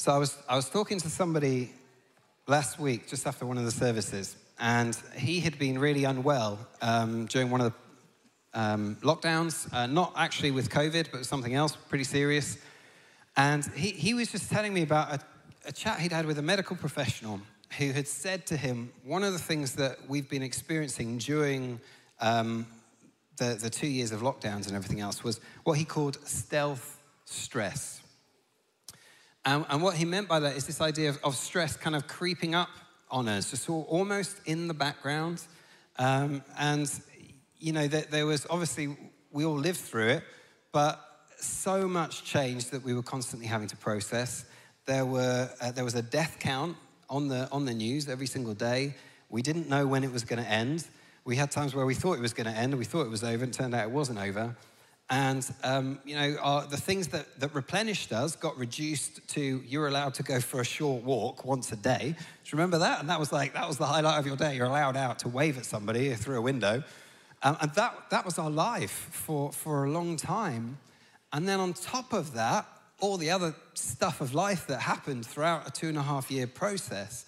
So I was, I was talking to somebody last week, just after one of the services, and he had been really unwell um, during one of the um, lockdowns, uh, not actually with COVID, but something else pretty serious. And he, he was just telling me about a, a chat he'd had with a medical professional who had said to him, one of the things that we've been experiencing during um, the, the two years of lockdowns and everything else was what he called stealth stress. And, and what he meant by that is this idea of, of stress kind of creeping up on us, just almost in the background. Um, and, you know, there, there was obviously, we all lived through it, but so much change that we were constantly having to process. There, were, uh, there was a death count on the, on the news every single day. We didn't know when it was going to end. We had times where we thought it was going to end, we thought it was over, and it turned out it wasn't over. And, um, you know, our, the things that, that replenished us got reduced to you're allowed to go for a short walk once a day. Do you remember that? And that was like, that was the highlight of your day. You're allowed out to wave at somebody through a window. Um, and that, that was our life for, for a long time. And then on top of that, all the other stuff of life that happened throughout a two and a half year process.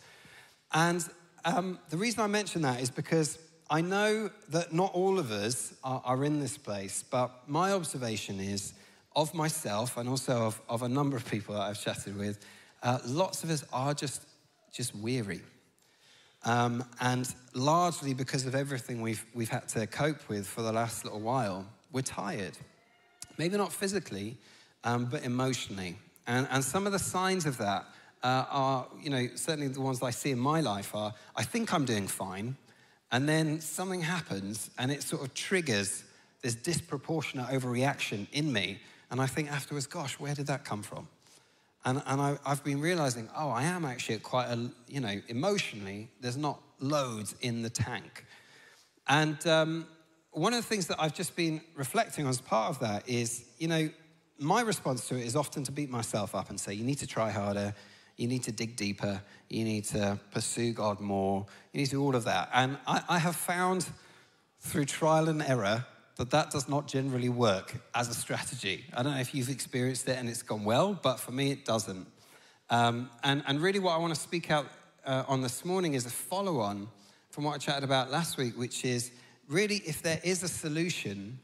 And um, the reason I mention that is because I know that not all of us are, are, in this place, but my observation is of myself and also of, of a number of people that I've chatted with, uh, lots of us are just, just weary. Um, and largely because of everything we've, we've had to cope with for the last little while, we're tired. Maybe not physically, um, but emotionally. And, and some of the signs of that uh, are, you know, certainly the ones I see in my life are I think I'm doing fine. And then something happens and it sort of triggers this disproportionate overreaction in me. And I think afterwards, gosh, where did that come from? And, and I, have been realizing, oh, I am actually quite a, you know, emotionally, there's not loads in the tank. And um, one of the things that I've just been reflecting on as part of that is, you know, my response to it is often to beat myself up and say, you need to try harder, you need to dig deeper. You need to pursue God more. You need to do all of that. And I, I have found through trial and error that that does not generally work as a strategy. I don't know if you've experienced it and it's gone well, but for me, it doesn't. Um, and, and really, what I want to speak out uh, on this morning is a follow on from what I chatted about last week, which is really if there is a solution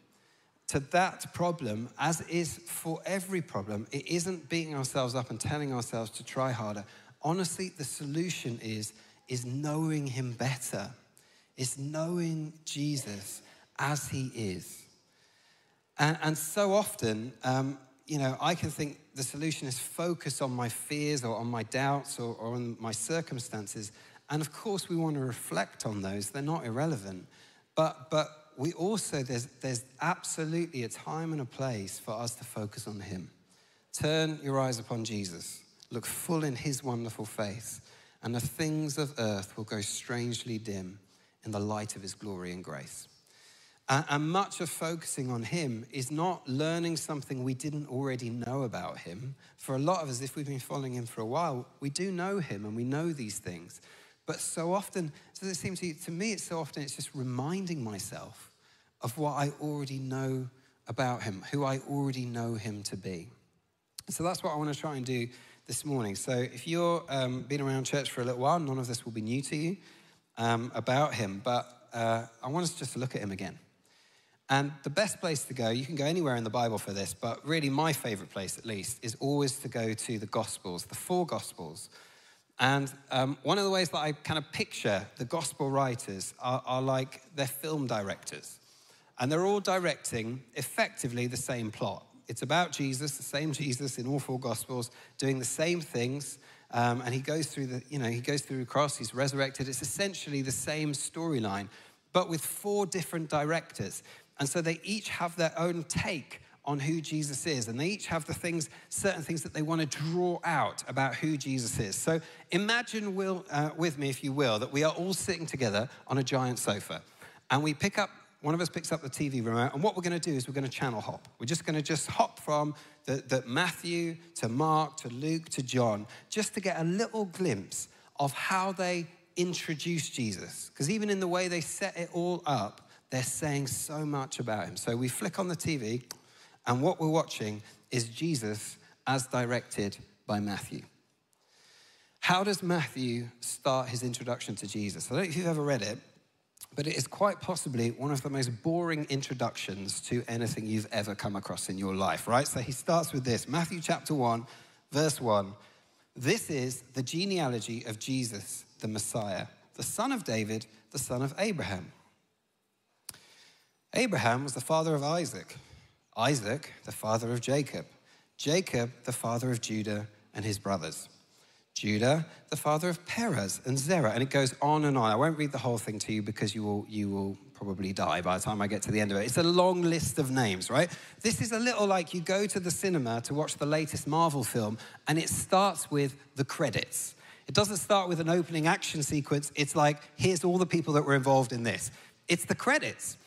to that problem, as is for every problem, it isn't beating ourselves up and telling ourselves to try harder. Honestly, the solution is, is knowing Him better, is knowing Jesus as He is. And, and so often, um, you know, I can think the solution is focus on my fears or on my doubts or, or on my circumstances. And of course, we want to reflect on those, they're not irrelevant. But, but we also, there's, there's absolutely a time and a place for us to focus on Him. Turn your eyes upon Jesus, look full in His wonderful face, and the things of earth will go strangely dim in the light of His glory and grace. And, and much of focusing on Him is not learning something we didn't already know about Him. For a lot of us, if we've been following Him for a while, we do know Him and we know these things. But so often, does it seem to, to me, it's so often it's just reminding myself of what I already know about him, who I already know him to be. So that's what I want to try and do this morning. So if you've um, been around church for a little while, none of this will be new to you um, about him, but uh, I want us just to look at him again. And the best place to go, you can go anywhere in the Bible for this, but really my favorite place at least, is always to go to the Gospels, the four Gospels. And um, one of the ways that I kind of picture the Gospel writers are, are like they're film directors. And they're all directing effectively the same plot. It's about Jesus, the same Jesus in all four Gospels, doing the same things. Um, and he goes through the, you know, he goes through the cross, he's resurrected. It's essentially the same storyline, but with four different directors. And so they each have their own take on who Jesus is. And they each have the things, certain things that they want to draw out about who Jesus is. So imagine will, uh, with me, if you will, that we are all sitting together on a giant sofa. And we pick up one of us picks up the TV remote, and what we're going to do is we're going to channel hop. We're just going to just hop from the, the Matthew to Mark to Luke to John, just to get a little glimpse of how they introduce Jesus. Because even in the way they set it all up, they're saying so much about him. So we flick on the TV, and what we're watching is Jesus as directed by Matthew. How does Matthew start his introduction to Jesus? I don't know if you've ever read it, but it is quite possibly one of the most boring introductions to anything you've ever come across in your life, right? So he starts with this Matthew chapter 1, verse 1. This is the genealogy of Jesus, the Messiah, the son of David, the son of Abraham. Abraham was the father of Isaac, Isaac, the father of Jacob, Jacob, the father of Judah and his brothers. Judah, the father of Perez and Zerah. And it goes on and on. I won't read the whole thing to you because you will, you will probably die by the time I get to the end of it. It's a long list of names, right? This is a little like you go to the cinema to watch the latest Marvel film and it starts with the credits. It doesn't start with an opening action sequence. It's like, here's all the people that were involved in this. It's the credits.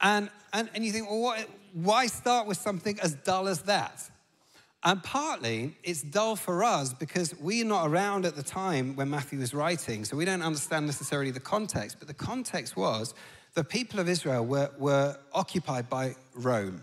And, and, and you think, well, what, why start with something as dull as that? And partly it's dull for us because we're not around at the time when Matthew was writing, so we don't understand necessarily the context. But the context was the people of Israel were, were occupied by Rome.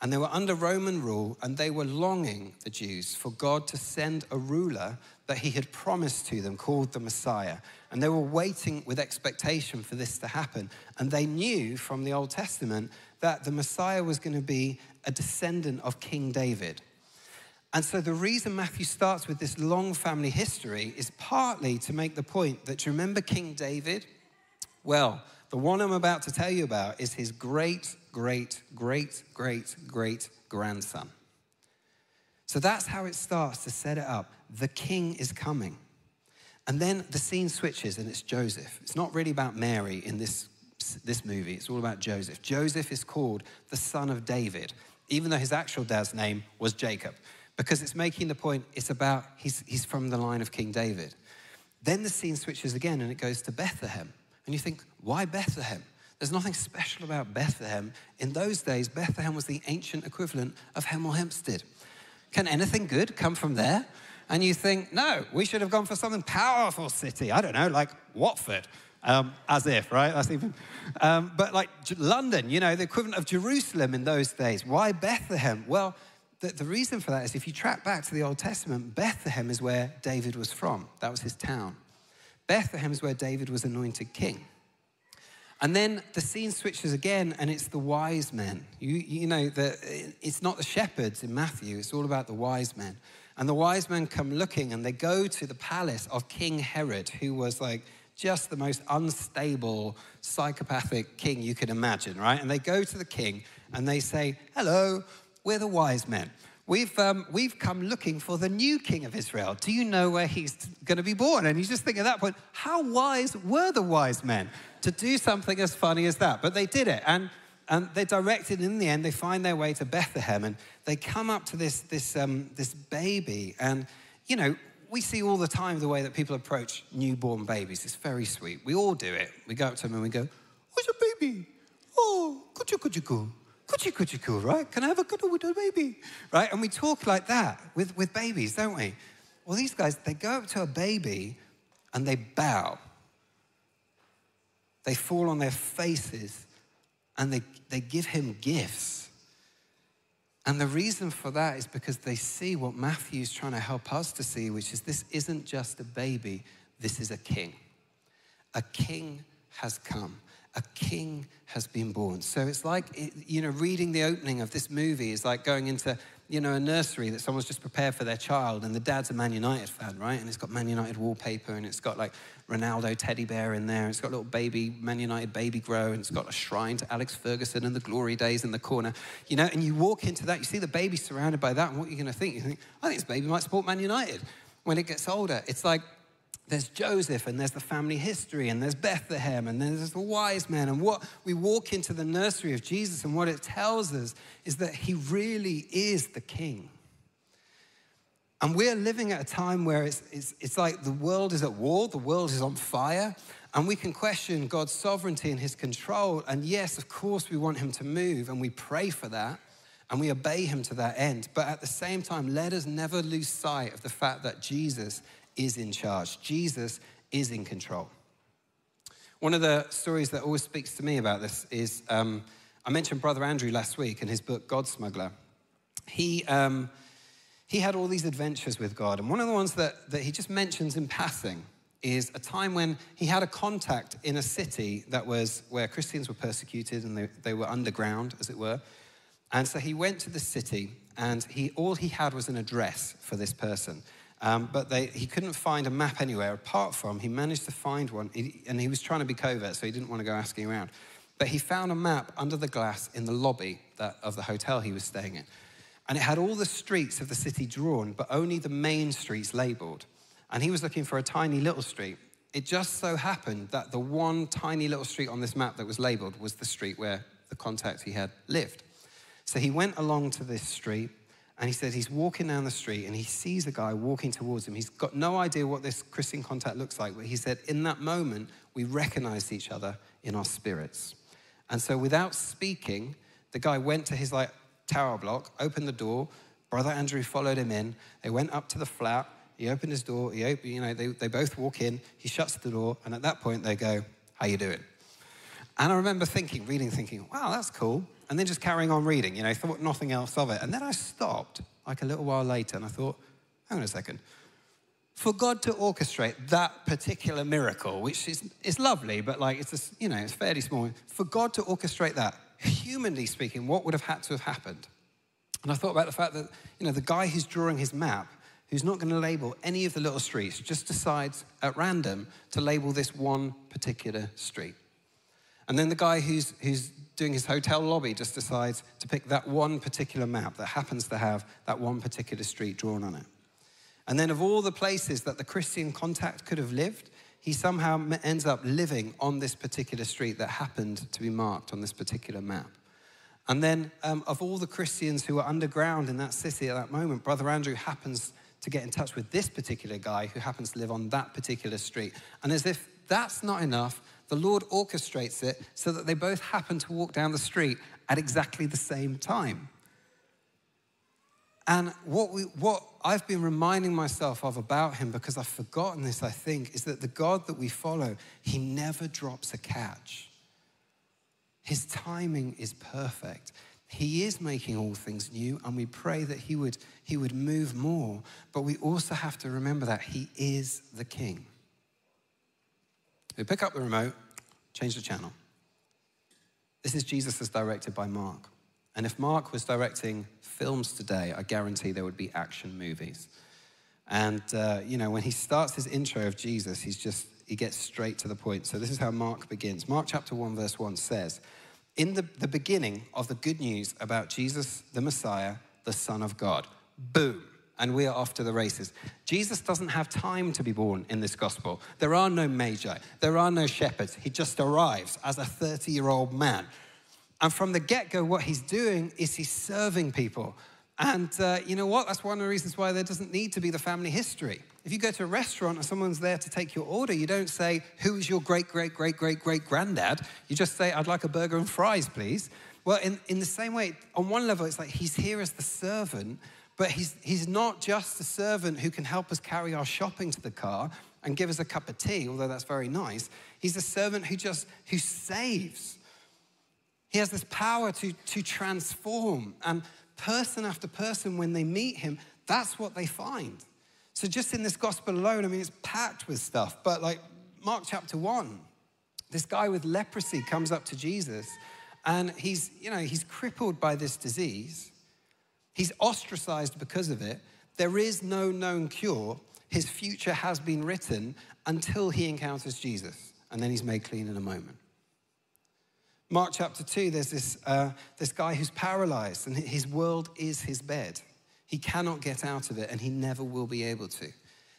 And they were under Roman rule, and they were longing, the Jews, for God to send a ruler that he had promised to them called the Messiah. And they were waiting with expectation for this to happen. And they knew from the Old Testament that the Messiah was going to be a descendant of King David. And so the reason Matthew starts with this long family history is partly to make the point that you remember King David? Well, the one I'm about to tell you about is his great, great, great, great, great grandson. So that's how it starts to set it up. The king is coming. And then the scene switches and it's Joseph. It's not really about Mary in this, this movie, it's all about Joseph. Joseph is called the son of David, even though his actual dad's name was Jacob because it's making the point it's about, he's, he's from the line of King David. Then the scene switches again and it goes to Bethlehem. And you think, why Bethlehem? There's nothing special about Bethlehem. In those days, Bethlehem was the ancient equivalent of Hemel Hempstead. Can anything good come from there? And you think, no, we should have gone for something powerful city. I don't know, like Watford. Um, as if, right? That's even. Um, but like London, you know, the equivalent of Jerusalem in those days. Why Bethlehem? Well, the, the reason for that is if you track back to the Old Testament, Bethlehem is where David was from. That was his town. Bethlehem is where David was anointed king. And then the scene switches again, and it's the wise men. You, you know, the, it's not the shepherds in Matthew, it's all about the wise men. And the wise men come looking, and they go to the palace of King Herod, who was like just the most unstable, psychopathic king you can imagine, right? And they go to the king and they say, Hello, we're the wise men. We've, um, we've come looking for the new king of Israel. Do you know where he's going to be born? And you just think at that point, how wise were the wise men to do something as funny as that? But they did it. And, and they directed, in the end, they find their way to Bethlehem and they come up to this, this, um, this baby. And, you know, we see all the time the way that people approach newborn babies. It's very sweet. We all do it. We go up to them and we go, Where's your baby? Oh, could you, could you go? Coochie coochie coo, right? Can I have a cuddle with a baby? Right? And we talk like that with, with babies, don't we? Well, these guys, they go up to a baby and they bow. They fall on their faces and they, they give him gifts. And the reason for that is because they see what Matthew's trying to help us to see, which is this isn't just a baby, this is a king. A king has come a king has been born. So it's like, you know, reading the opening of this movie is like going into, you know, a nursery that someone's just prepared for their child and the dad's a Man United fan, right? And it's got Man United wallpaper and it's got like Ronaldo teddy bear in there. And it's got a little baby, Man United baby grow and it's got a shrine to Alex Ferguson and the glory days in the corner, you know, and you walk into that, you see the baby surrounded by that and what are you going to think? You think, I think this baby might support Man United when it gets older. It's like, there's Joseph and there's the family history and there's Bethlehem and there's the wise men. And what we walk into the nursery of Jesus and what it tells us is that he really is the king. And we're living at a time where it's, it's, it's like the world is at war, the world is on fire, and we can question God's sovereignty and his control. And yes, of course, we want him to move and we pray for that and we obey him to that end. But at the same time, let us never lose sight of the fact that Jesus is in charge, Jesus is in control. One of the stories that always speaks to me about this is um, I mentioned Brother Andrew last week in his book, God's Smuggler. He, um, he had all these adventures with God. And one of the ones that, that he just mentions in passing is a time when he had a contact in a city that was where Christians were persecuted and they, they were underground, as it were. And so he went to the city and he, all he had was an address for this person. Um, but they, he couldn't find a map anywhere apart from he managed to find one. He, and he was trying to be covert, so he didn't want to go asking around. But he found a map under the glass in the lobby that, of the hotel he was staying in. And it had all the streets of the city drawn, but only the main streets labeled. And he was looking for a tiny little street. It just so happened that the one tiny little street on this map that was labeled was the street where the contact he had lived. So he went along to this street and he said he's walking down the street and he sees a guy walking towards him. He's got no idea what this Christian contact looks like, but he said in that moment, we recognized each other in our spirits. And so without speaking, the guy went to his like tower block, opened the door. Brother Andrew followed him in. They went up to the flat. He opened his door. He opened, you know, they, they both walk in. He shuts the door. And at that point, they go, how you doing? And I remember thinking, reading, thinking, wow, that's cool and then just carrying on reading, you know, thought nothing else of it. And then I stopped like a little while later and I thought, hang on a second. For God to orchestrate that particular miracle, which is, is lovely, but like it's, a, you know, it's fairly small, for God to orchestrate that, humanly speaking, what would have had to have happened? And I thought about the fact that, you know, the guy who's drawing his map, who's not going to label any of the little streets, just decides at random to label this one particular street. And then the guy who's, who's doing his hotel lobby just decides to pick that one particular map that happens to have that one particular street drawn on it. And then, of all the places that the Christian contact could have lived, he somehow ends up living on this particular street that happened to be marked on this particular map. And then, um, of all the Christians who were underground in that city at that moment, Brother Andrew happens to get in touch with this particular guy who happens to live on that particular street. And as if that's not enough, the Lord orchestrates it so that they both happen to walk down the street at exactly the same time. And what, we, what I've been reminding myself of about him, because I've forgotten this, I think, is that the God that we follow, he never drops a catch. His timing is perfect. He is making all things new, and we pray that he would, he would move more. But we also have to remember that he is the king. We pick up the remote, change the channel. This is Jesus as directed by Mark. And if Mark was directing films today, I guarantee there would be action movies. And, uh, you know, when he starts his intro of Jesus, he's just, he gets straight to the point. So this is how Mark begins. Mark chapter 1, verse 1 says, In the, the beginning of the good news about Jesus, the Messiah, the Son of God. Boom and we are off to the races. Jesus doesn't have time to be born in this gospel. There are no magi, there are no shepherds. He just arrives as a 30 year old man. And from the get go, what he's doing is he's serving people. And uh, you know what? That's one of the reasons why there doesn't need to be the family history. If you go to a restaurant and someone's there to take your order, you don't say, Who is your great, great, great, great, great granddad? You just say, I'd like a burger and fries, please. Well, in, in the same way, on one level, it's like he's here as the servant, but he's, he's not just a servant who can help us carry our shopping to the car and give us a cup of tea, although that's very nice. He's a servant who just who saves. He has this power to, to transform. And person after person, when they meet him, that's what they find. So just in this gospel alone, I mean, it's packed with stuff. But like Mark chapter one, this guy with leprosy comes up to Jesus and he's, you know, he's crippled by this disease. He's ostracized because of it. There is no known cure. His future has been written until he encounters Jesus, and then he's made clean in a moment. Mark chapter 2, there's this, uh, this guy who's paralyzed, and his world is his bed. He cannot get out of it, and he never will be able to.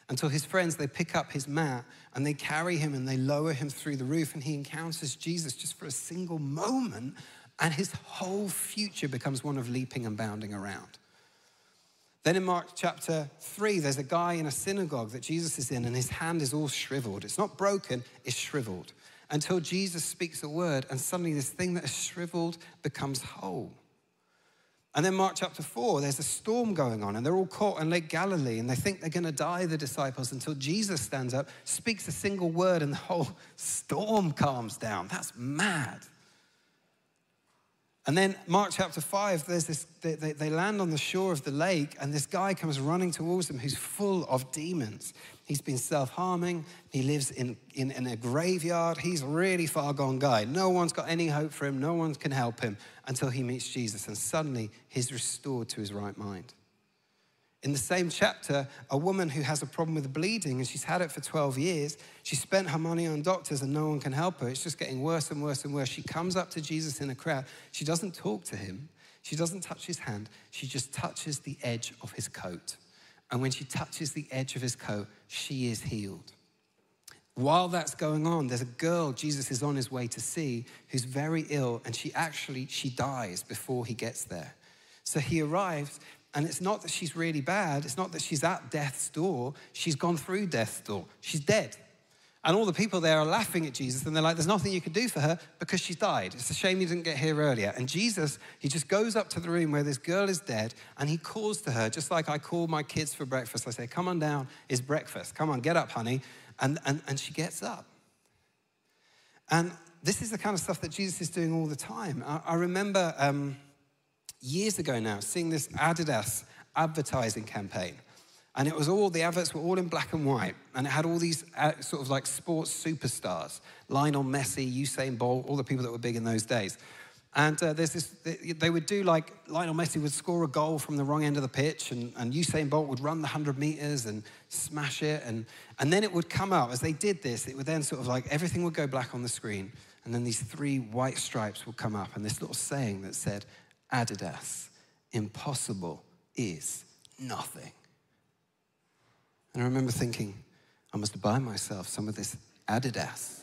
Until his friends, they pick up his mat and they carry him and they lower him through the roof, and he encounters Jesus just for a single moment and his whole future becomes one of leaping and bounding around. Then in Mark chapter 3, there's a guy in a synagogue that Jesus is in, and his hand is all shriveled. It's not broken, it's shriveled. Until Jesus speaks a word, and suddenly this thing that is shriveled becomes whole. And then Mark chapter 4, there's a storm going on, and they're all caught in Lake Galilee, and they think they're going to die, the disciples, until Jesus stands up, speaks a single word, and the whole storm calms down. That's mad. And then Mark chapter 5, there's this, they, they, they, land on the shore of the lake, and this guy comes running towards them who's full of demons. He's been self harming, he lives in, in, in, a graveyard. He's a really far gone guy. No one's got any hope for him, no one can help him until he meets Jesus, and suddenly he's restored to his right mind. In the same chapter, a woman who has a problem with bleeding and she's had it for 12 years, she spent her money on doctors and no one can help her. It's just getting worse and worse and worse. She comes up to Jesus in a crowd. She doesn't talk to him, she doesn't touch his hand, she just touches the edge of his coat. And when she touches the edge of his coat, she is healed. While that's going on, there's a girl Jesus is on his way to see who's very ill and she actually she dies before he gets there. So he arrives and it's not that she's really bad. It's not that she's at death's door. She's gone through death's door. She's dead. And all the people there are laughing at Jesus and they're like, there's nothing you can do for her because she's died. It's a shame you didn't get here earlier. And Jesus, he just goes up to the room where this girl is dead and he calls to her, just like I call my kids for breakfast. I say, come on down, it's breakfast. Come on, get up, honey. And, and, and she gets up. And this is the kind of stuff that Jesus is doing all the time. I, I remember. Um, years ago now seeing this Adidas advertising campaign. And it was all, the adverts were all in black and white. And it had all these uh, sort of like sports superstars Lionel Messi, Usain Bolt, all the people that were big in those days. And uh, there's this, they would do like Lionel Messi would score a goal from the wrong end of the pitch, and, and Usain Bolt would run the 100 meters and smash it. And, and then it would come up, as they did this, it would then sort of like everything would go black on the screen. And then these three white stripes would come up, and this little saying that said, Adidas. Impossible is nothing. And I remember thinking, I must buy myself some of this Adidas,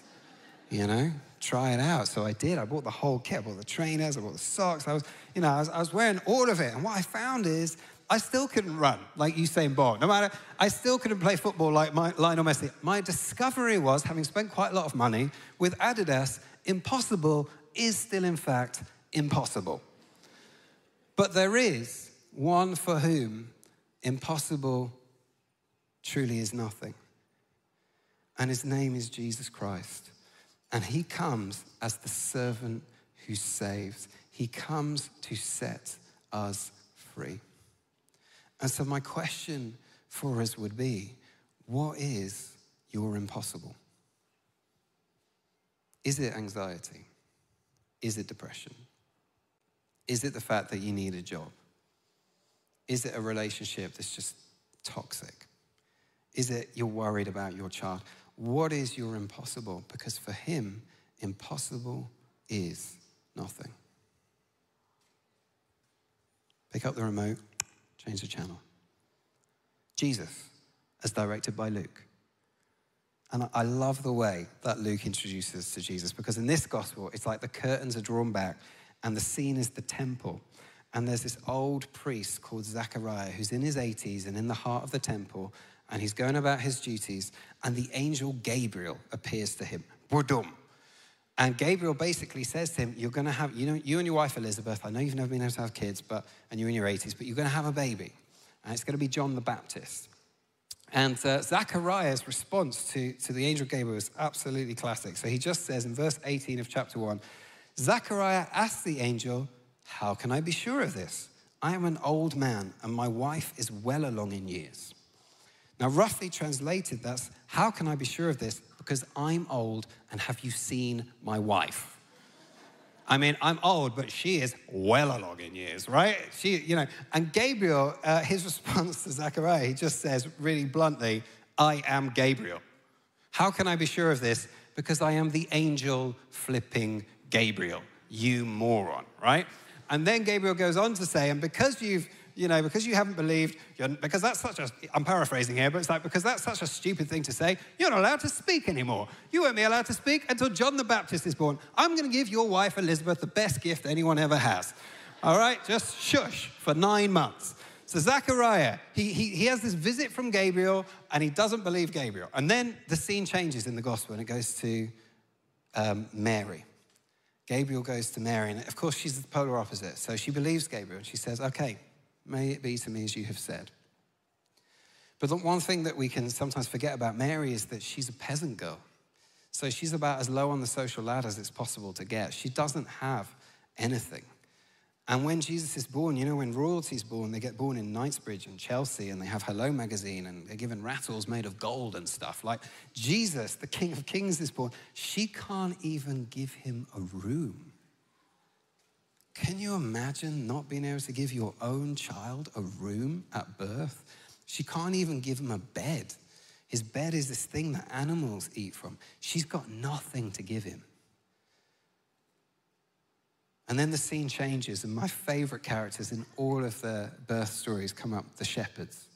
you know, try it out. So I did. I bought the whole kit. I bought the trainers, I bought the socks. I was, you know, I was, I was wearing all of it. And what I found is I still couldn't run like Usain Bolt. No matter, I still couldn't play football like my, Lionel Messi. My discovery was, having spent quite a lot of money with Adidas, impossible is still, in fact, impossible. But there is one for whom impossible truly is nothing. And his name is Jesus Christ. And he comes as the servant who saves, he comes to set us free. And so, my question for us would be what is your impossible? Is it anxiety? Is it depression? Is it the fact that you need a job? Is it a relationship that's just toxic? Is it you're worried about your child? What is your impossible? Because for him, impossible is nothing. Pick up the remote, change the channel. Jesus, as directed by Luke. And I love the way that Luke introduces to Jesus because in this gospel, it's like the curtains are drawn back and the scene is the temple. And there's this old priest called Zachariah who's in his 80s and in the heart of the temple, and he's going about his duties, and the angel Gabriel appears to him. Budum. And Gabriel basically says to him, You're going to have, you know, you and your wife Elizabeth, I know you've never been able to have kids, but, and you're in your 80s, but you're going to have a baby. And it's going to be John the Baptist. And uh, Zachariah's response to, to the angel Gabriel is absolutely classic. So he just says in verse 18 of chapter 1 Zechariah asked the angel, How can I be sure of this? I am an old man, and my wife is well along in years. Now, roughly translated, that's how can I be sure of this? Because I'm old, and have you seen my wife? I mean, I'm old, but she is well along in years, right? She, you know, and Gabriel, uh, his response to Zechariah, he just says really bluntly, I am Gabriel. How can I be sure of this? Because I am the angel flipping Gabriel, you moron, right? And then Gabriel goes on to say, and because you've, you know, because you haven't believed, because that's such a, I'm paraphrasing here, but it's like, because that's such a stupid thing to say, you're not allowed to speak anymore. You won't be allowed to speak until John the Baptist is born. I'm going to give your wife, Elizabeth, the best gift anyone ever has. All right? Just shush for nine months. So Zechariah, he, he, he has this visit from Gabriel, and he doesn't believe Gabriel. And then the scene changes in the gospel, and it goes to um, Mary. Gabriel goes to Mary, and of course, she's the polar opposite. So she believes Gabriel, and she says, Okay, may it be to me as you have said. But the one thing that we can sometimes forget about Mary is that she's a peasant girl. So she's about as low on the social ladder as it's possible to get. She doesn't have anything. And when Jesus is born, you know, when royalty's born, they get born in Knightsbridge and Chelsea, and they have Hello magazine, and they're given rattles made of gold and stuff. Like Jesus, the King of Kings, is born. She can't even give him a room. Can you imagine not being able to give your own child a room at birth? She can't even give him a bed. His bed is this thing that animals eat from. She's got nothing to give him. And then the scene changes, and my favorite characters in all of the birth stories come up the shepherds.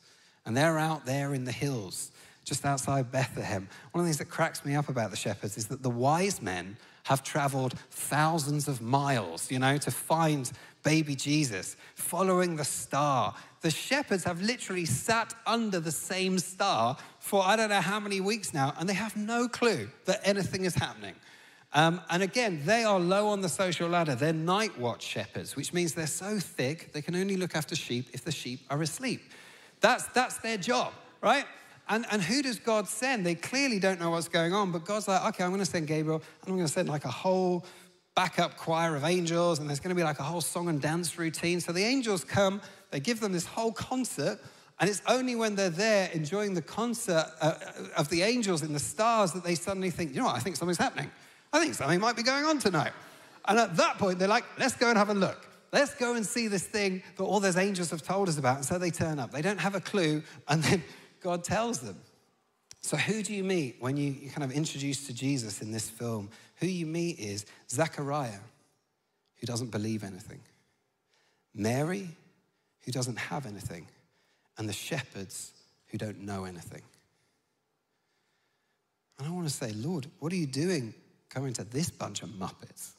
And they're out there in the hills, just outside Bethlehem. One of the things that cracks me up about the shepherds is that the wise men have traveled thousands of miles, you know, to find baby Jesus, following the star. The shepherds have literally sat under the same star for I don't know how many weeks now, and they have no clue that anything is happening. Um, and again, they are low on the social ladder. They're night watch shepherds, which means they're so thick they can only look after sheep if the sheep are asleep. That's, that's their job, right? And, and who does God send? They clearly don't know what's going on, but God's like, okay, I'm going to send Gabriel, and I'm going to send like a whole backup choir of angels, and there's going to be like a whole song and dance routine. So the angels come, they give them this whole concert, and it's only when they're there enjoying the concert uh, of the angels in the stars that they suddenly think, you know what, I think something's happening. I think something might be going on tonight. And at that point, they're like, let's go and have a look. Let's go and see this thing that all those angels have told us about. And so they turn up. They don't have a clue, and then God tells them. So, who do you meet when you, you kind of introduced to Jesus in this film? Who you meet is Zachariah, who doesn't believe anything, Mary, who doesn't have anything, and the shepherds who don't know anything. And I want to say, Lord, what are you doing coming to this bunch of Muppets.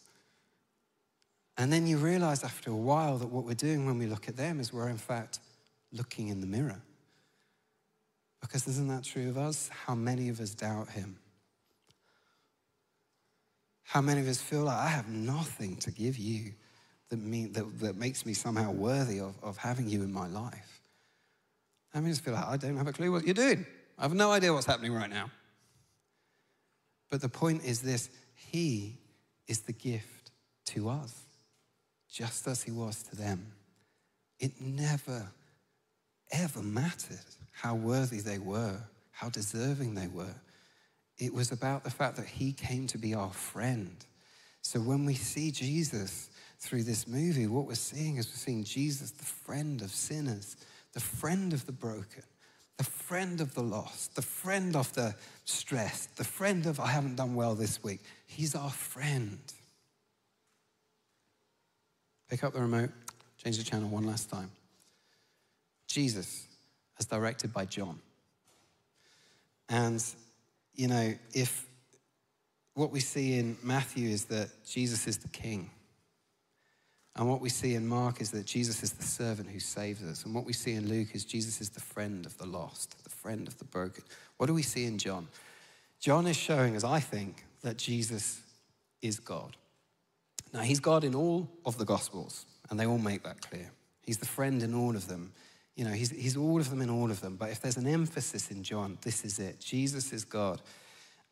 And then you realize after a while that what we're doing when we look at them is we're in fact looking in the mirror. Because isn't that true of us? How many of us doubt him? How many of us feel like I have nothing to give you that, mean, that, that makes me somehow worthy of, of having you in my life? How many of us feel like I don't have a clue what you're doing? I have no idea what's happening right now. But the point is this he is the gift to us, just as He was to them. It never, ever mattered how worthy they were, how deserving they were. It was about the fact that He came to be our friend. So when we see Jesus through this movie, what we're seeing is we're seeing Jesus, the friend of sinners, the friend of the broken, the friend of the lost, the friend of the stressed, the friend of I haven't done well this week. He's our friend. Pick up the remote, change the channel one last time. Jesus, as directed by John. And, you know, if what we see in Matthew is that Jesus is the king, and what we see in Mark is that Jesus is the servant who saves us. And what we see in Luke is Jesus is the friend of the lost, the friend of the broken. What do we see in John? John is showing us, I think, that Jesus is God. Now, he's God in all of the Gospels, and they all make that clear. He's the friend in all of them. You know, he's, he's all of them in all of them. But if there's an emphasis in John, this is it. Jesus is God.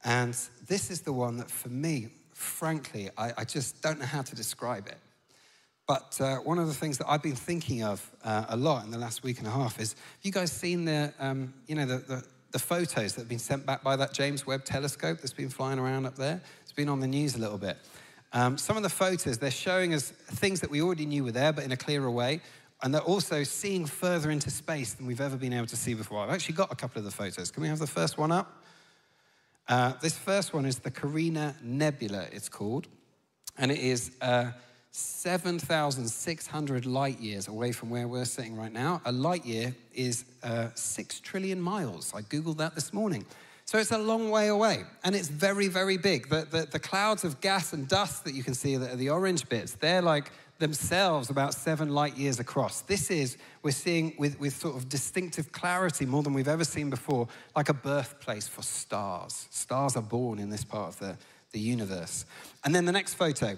And this is the one that, for me, frankly, I, I just don't know how to describe it. But uh, one of the things that I've been thinking of uh, a lot in the last week and a half is, have you guys seen the, um, you know, the, the, the, photos that have been sent back by that James Webb telescope that's been flying around up there? It's been on the news a little bit. Um, some of the photos, they're showing us things that we already knew were there, but in a clearer way. And they're also seeing further into space than we've ever been able to see before. I've actually got a couple of the photos. Can we have the first one up? Uh, this first one is the Carina Nebula, it's called. And it is... Uh, 7,600 light years away from where we're sitting right now. A light year is uh, 6 trillion miles. I Googled that this morning. So it's a long way away, and it's very, very big. The, the, the clouds of gas and dust that you can see, that are the orange bits, they're like themselves about seven light years across. This is, we're seeing with, with sort of distinctive clarity more than we've ever seen before, like a birthplace for stars. Stars are born in this part of the, the universe. And then the next photo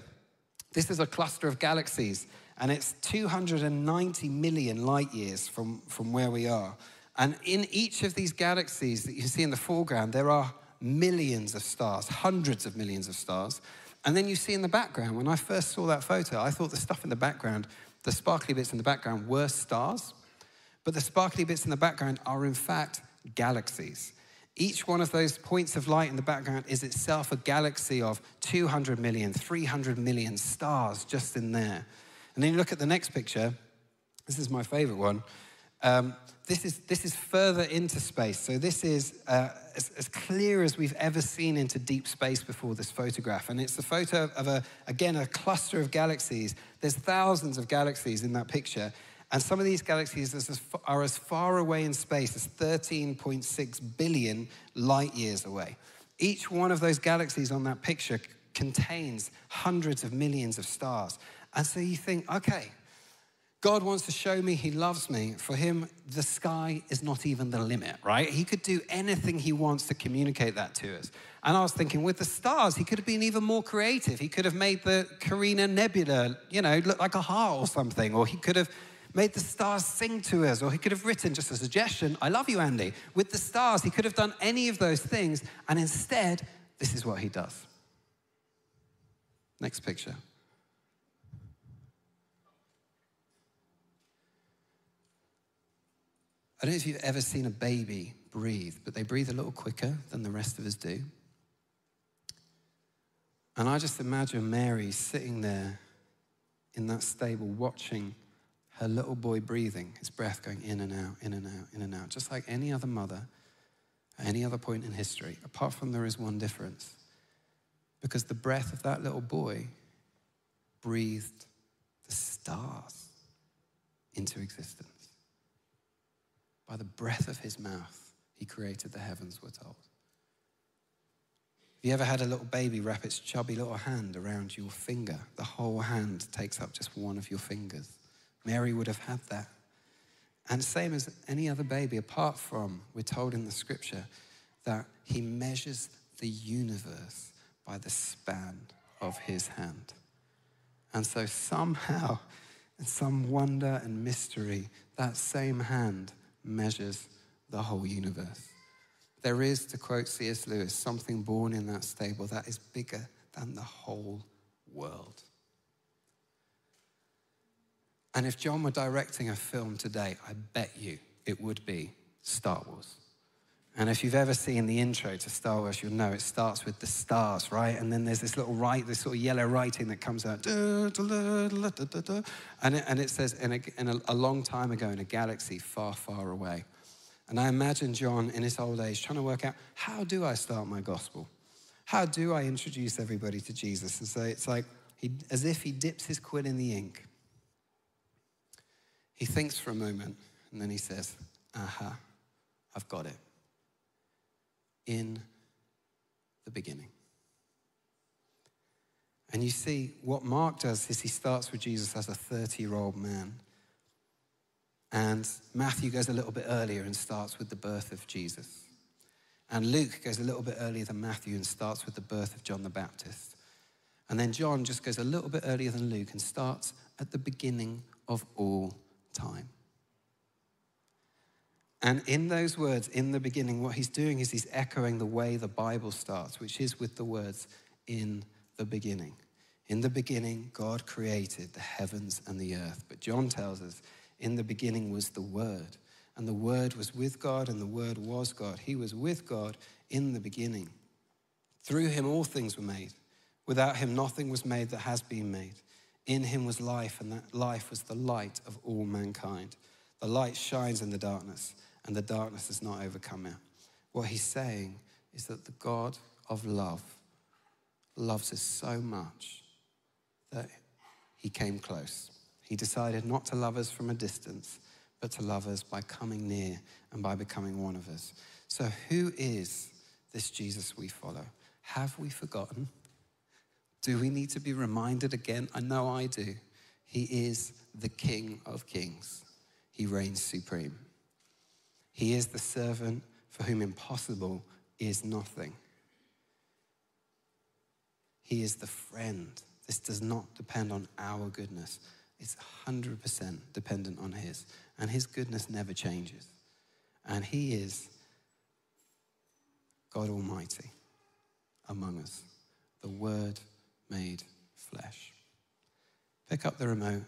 this is a cluster of galaxies, and it's 290 million light years from, from where we are. And in each of these galaxies that you see in the foreground, there are millions of stars, hundreds of millions of stars. And then you see in the background, when I first saw that photo, I thought the stuff in the background the sparkly bits in the background were stars, but the sparkly bits in the background are in fact galaxies. Each one of those points of light in the background is itself a galaxy of 200 million, 300 million stars just in there. And then you look at the next picture. This is my favorite one. Um, this, is, this is further into space. So, this is uh, as, as, clear as we've ever seen into deep space before this photograph. And it's a photo of, a, again, a cluster of galaxies. There's thousands of galaxies in that picture. And some of these galaxies are as far away in space as 13.6 billion light years away. Each one of those galaxies on that picture contains hundreds of millions of stars. And so you think, okay, God wants to show me he loves me. For him, the sky is not even the limit, right? He could do anything he wants to communicate that to us. And I was thinking, with the stars, he could have been even more creative. He could have made the Carina Nebula, you know, look like a heart or something, or he could have made the stars sing to us, or he could have written just a suggestion, I love you, Andy. With the stars, he could have done any of those things, and instead, this is what he does. Next picture. I don't know if you've ever seen a baby breathe, but they breathe a little quicker than the rest of us do. And I just imagine Mary sitting there in that stable watching her little boy breathing, his breath going in and out, in and out, in and out, just like any other mother at any other point in history, apart from there is one difference. Because the breath of that little boy breathed the stars into existence. By the breath of his mouth, he created the heavens, we're told. Have you ever had a little baby wrap its chubby little hand around your finger? The whole hand takes up just one of your fingers. Mary would have had that. And same as any other baby, apart from, we're told in the scripture that he measures the universe by the span of his hand. And so somehow, in some wonder and mystery, that same hand measures the whole universe. There is, to quote C.S. Lewis, something born in that stable that is bigger than the whole world. And if John were directing a film today, I bet you it would be Star Wars. And if you've ever seen the intro to Star Wars, you'll know it starts with the stars, right? And then there's this little write, this sort of yellow writing that comes out. And it, and it says, in, a, in a, a long time ago in a galaxy far, far away. And I imagine John in his old age trying to work out how do I start my gospel? How do I introduce everybody to Jesus? And so it's like, he, as if he dips his quill in the ink. He thinks for a moment and then he says, Aha, I've got it in the beginning. And you see, what Mark does is he starts with Jesus as a 30 year old man. And Matthew goes a little bit earlier and starts with the birth of Jesus. And Luke goes a little bit earlier than Matthew and starts with the birth of John the Baptist. And then John just goes a little bit earlier than Luke and starts at the beginning of all time. And in those words, in the beginning, what he's doing is he's echoing the way the Bible starts, which is with the words, in the beginning. In the beginning, God created the heavens and the earth. But John tells us, in the beginning was the Word. And the Word was with God, and the Word was God. He was with God in the beginning. Through him, all things were made. Without him, nothing was made that has been made. In him was life, and that life was the light of all mankind. The light shines in the darkness and the darkness has not overcome it. What he's saying is that the God of love loves us so much that he came close. He decided not to love us from a distance, but to love us by coming near and by becoming one of us. So, who is this Jesus we follow? Have we forgotten? Do we need to be reminded again? I know I do. He is the King of Kings, He reigns supreme. He is the servant for whom impossible is nothing. He is the friend. This does not depend on our goodness, it's 100% dependent on His. And His goodness never changes. And He is God Almighty among us, the Word made flesh. Pick up the remote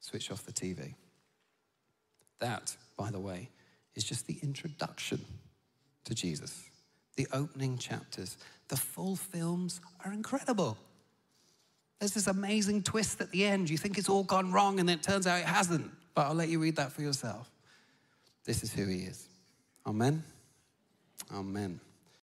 switch off the TV. That, by the way, is just the introduction to Jesus. The opening chapters. The full films are incredible. There's this amazing twist at the end. You think it's all gone wrong, and then it turns out it hasn't. But I'll let you read that for yourself. This is who he is. Amen. Amen.